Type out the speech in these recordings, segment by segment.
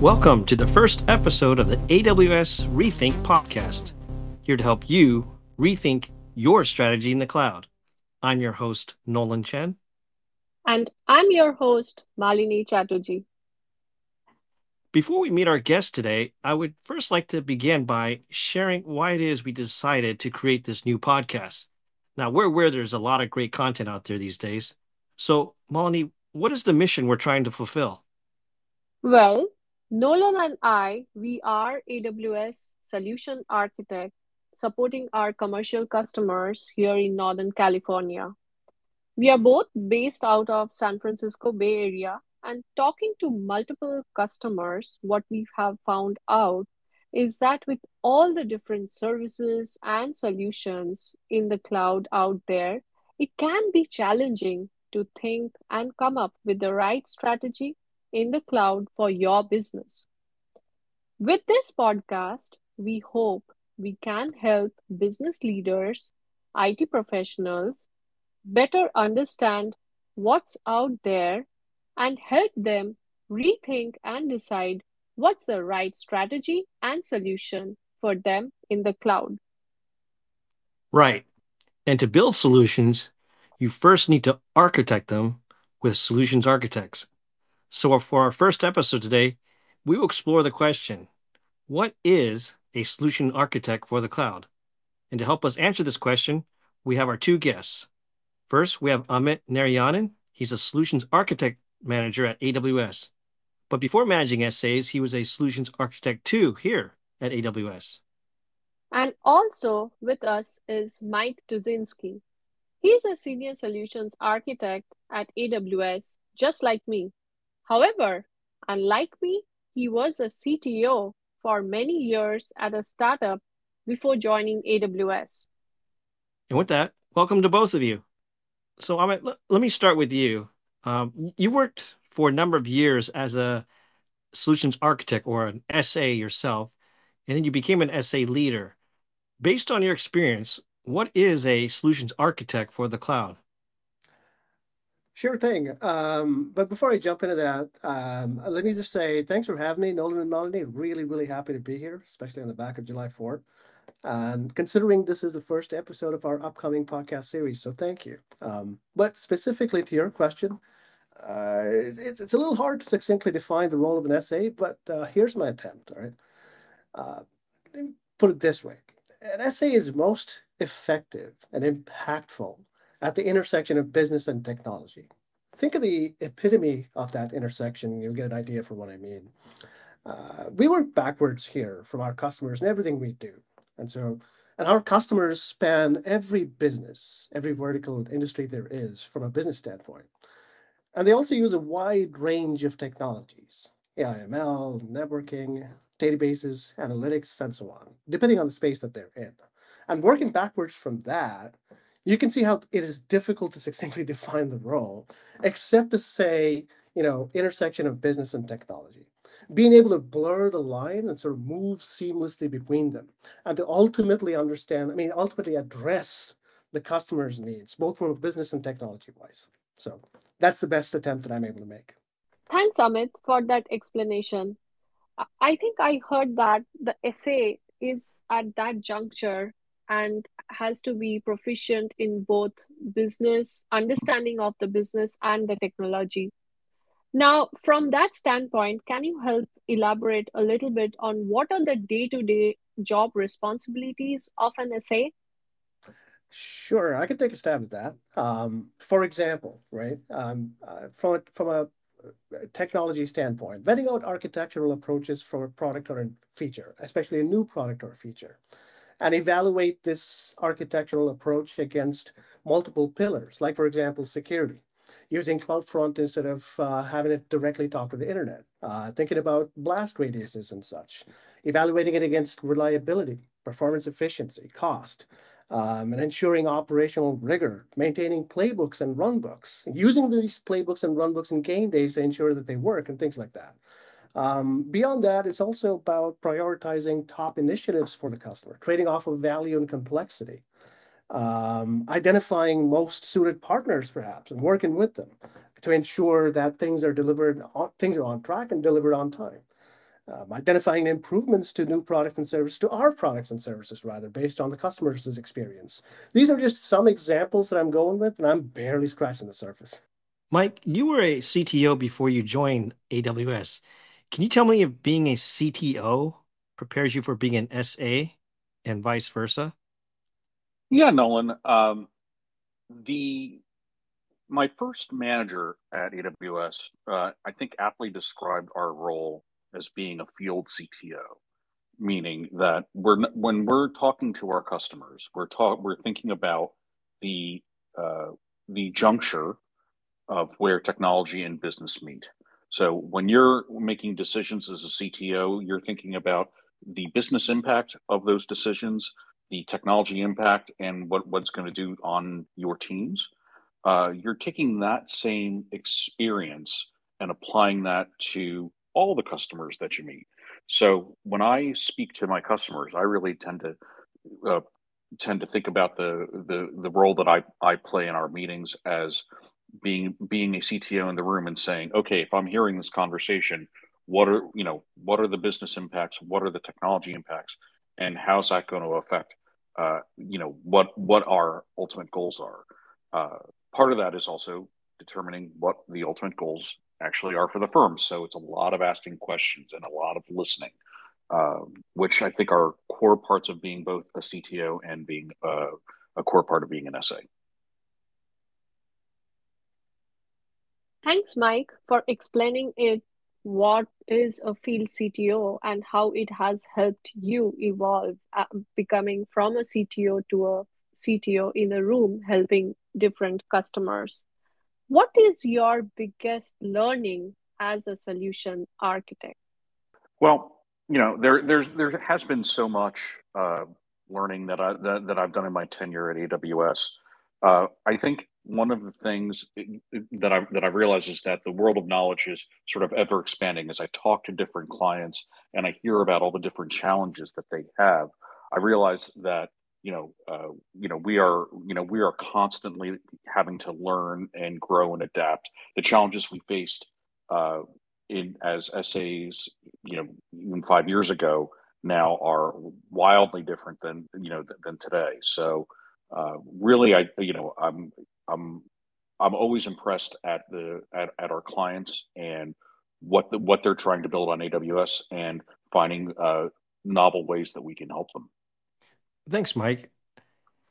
Welcome to the first episode of the AWS Rethink podcast, here to help you rethink your strategy in the cloud. I'm your host, Nolan Chen. And I'm your host, Malini Chatterjee. Before we meet our guest today, I would first like to begin by sharing why it is we decided to create this new podcast. Now, we're aware there's a lot of great content out there these days. So, Malini, what is the mission we're trying to fulfill? Well, Nolan and I, we are AWS solution architect supporting our commercial customers here in Northern California. We are both based out of San Francisco Bay Area and talking to multiple customers, what we have found out is that with all the different services and solutions in the cloud out there, it can be challenging to think and come up with the right strategy in the cloud for your business. With this podcast, we hope we can help business leaders, IT professionals better understand what's out there and help them rethink and decide what's the right strategy and solution for them in the cloud. Right. And to build solutions, you first need to architect them with solutions architects. So, for our first episode today, we will explore the question What is a solution architect for the cloud? And to help us answer this question, we have our two guests. First, we have Amit Narayanan. He's a solutions architect manager at AWS. But before managing SAs, he was a solutions architect too here at AWS. And also with us is Mike Tuszynski. He's a senior solutions architect at AWS, just like me. However, unlike me, he was a CTO for many years at a startup before joining AWS. And with that, welcome to both of you. So, Amit, let, let me start with you. Um, you worked for a number of years as a solutions architect or an SA yourself, and then you became an SA leader. Based on your experience, what is a solutions architect for the cloud? Sure thing. Um, but before I jump into that, um, let me just say thanks for having me, Nolan and Malini. Really, really happy to be here, especially on the back of July 4th. And considering this is the first episode of our upcoming podcast series, so thank you. Um, but specifically to your question, uh, it's, it's a little hard to succinctly define the role of an SA, but uh, here's my attempt. All right. Uh, let me put it this way an SA is most effective and impactful at the intersection of business and technology. Think of the epitome of that intersection, you'll get an idea for what I mean. Uh, we work backwards here from our customers and everything we do. And so, and our customers span every business, every vertical industry there is from a business standpoint. And they also use a wide range of technologies, AIML, networking, databases, analytics, and so on, depending on the space that they're in. And working backwards from that, you can see how it is difficult to succinctly define the role, except to say, you know, intersection of business and technology. Being able to blur the line and sort of move seamlessly between them, and to ultimately understand, I mean, ultimately address the customer's needs, both from a business and technology wise. So that's the best attempt that I'm able to make. Thanks, Amit, for that explanation. I think I heard that the SA is at that juncture and has to be proficient in both business, understanding of the business and the technology. Now, from that standpoint, can you help elaborate a little bit on what are the day to day job responsibilities of an SA? Sure, I can take a stab at that. Um, for example, right, um, uh, from from a technology standpoint, vetting out architectural approaches for a product or a feature, especially a new product or feature and evaluate this architectural approach against multiple pillars, like, for example, security, using CloudFront instead of uh, having it directly talk to the internet, uh, thinking about blast radiuses and such, evaluating it against reliability, performance efficiency, cost, um, and ensuring operational rigor, maintaining playbooks and runbooks, using these playbooks and runbooks in game days to ensure that they work and things like that. Um, beyond that, it's also about prioritizing top initiatives for the customer, trading off of value and complexity, um, identifying most suited partners, perhaps, and working with them to ensure that things are delivered, things are on track and delivered on time. um, identifying improvements to new products and services, to our products and services, rather, based on the customer's experience. These are just some examples that I'm going with, and I'm barely scratching the surface. Mike, you were a CTO before you joined AWS. Can you tell me if being a CTO prepares you for being an SA and vice versa? Yeah, Nolan. Um, the my first manager at AWS, uh, I think aptly described our role as being a field CTO, meaning that we're when we're talking to our customers, we're talk we're thinking about the uh, the juncture of where technology and business meet. So when you're making decisions as a CTO, you're thinking about the business impact of those decisions, the technology impact, and what what's going to do on your teams. Uh, you're taking that same experience and applying that to all the customers that you meet. So when I speak to my customers, I really tend to uh, tend to think about the the the role that I I play in our meetings as being being a CTO in the room and saying, okay, if I'm hearing this conversation, what are you know what are the business impacts, what are the technology impacts, and how's that going to affect uh, you know what what our ultimate goals are. Uh, part of that is also determining what the ultimate goals actually are for the firm. So it's a lot of asking questions and a lot of listening, uh, which I think are core parts of being both a CTO and being uh, a core part of being an SA. Thanks, Mike, for explaining it. What is a field CTO and how it has helped you evolve, uh, becoming from a CTO to a CTO in a room, helping different customers. What is your biggest learning as a solution architect? Well, you know, there there's there has been so much uh, learning that I that, that, I've done in my tenure at AWS. Uh, I think one of the things that I that I realize is that the world of knowledge is sort of ever expanding. As I talk to different clients and I hear about all the different challenges that they have, I realize that you know, uh, you know, we are, you know, we are constantly having to learn and grow and adapt. The challenges we faced uh, in as SAs, you know, even five years ago, now are wildly different than you know than, than today. So, uh, really, I, you know, I'm, I'm, I'm always impressed at the at, at our clients and what the, what they're trying to build on AWS and finding uh, novel ways that we can help them. Thanks, Mike.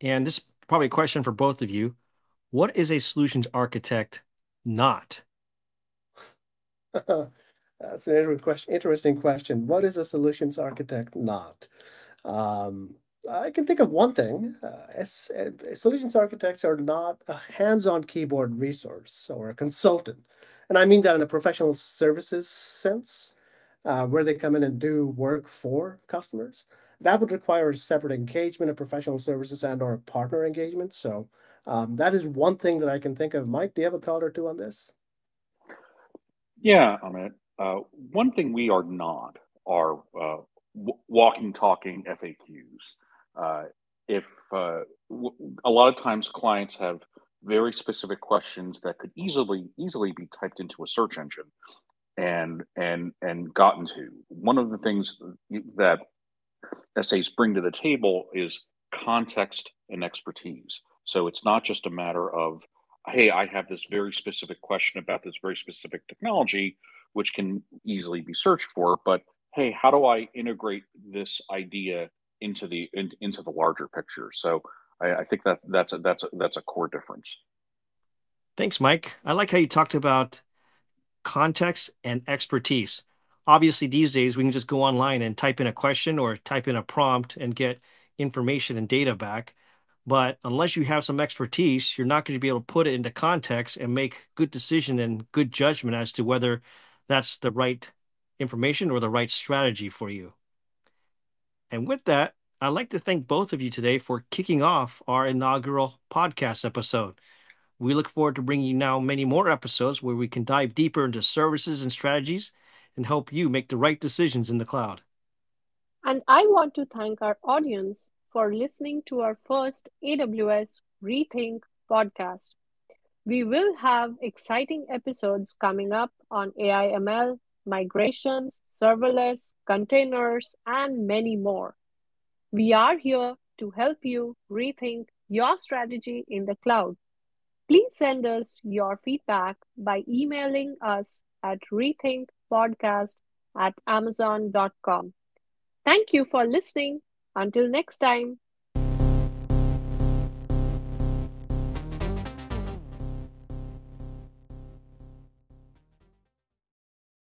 And this is probably a question for both of you. What is a solutions architect not? That's an interesting question. Interesting question. What is a solutions architect not? Um, I can think of one thing. Uh, as, uh, solutions architects are not a hands-on keyboard resource or a consultant, and I mean that in a professional services sense, uh, where they come in and do work for customers that would require a separate engagement of professional services and or partner engagement. So um, that is one thing that I can think of. Mike, do you have a thought or two on this? Yeah, Amit. Uh, one thing we are not are uh, walking, talking FAQs. Uh, if uh, w- a lot of times clients have very specific questions that could easily easily be typed into a search engine and and and gotten to. One of the things that SAs bring to the table is context and expertise. So it's not just a matter of, hey, I have this very specific question about this very specific technology, which can easily be searched for, but hey, how do I integrate this idea into the in, into the larger picture? So I, I think that that's a, that's a, that's a core difference. Thanks, Mike. I like how you talked about context and expertise obviously these days we can just go online and type in a question or type in a prompt and get information and data back. But unless you have some expertise, you're not going to be able to put it into context and make good decision and good judgment as to whether that's the right information or the right strategy for you. And with that, I'd like to thank both of you today for kicking off our inaugural podcast episode. We look forward to bringing you now many more episodes where we can dive deeper into services and strategies and help you make the right decisions in the cloud. And I want to thank our audience for listening to our first AWS Rethink podcast. We will have exciting episodes coming up on AI ML, migrations, serverless, containers, and many more. We are here to help you rethink your strategy in the cloud. Please send us your feedback by emailing us at rethinkpodcast at amazon.com. Thank you for listening. Until next time.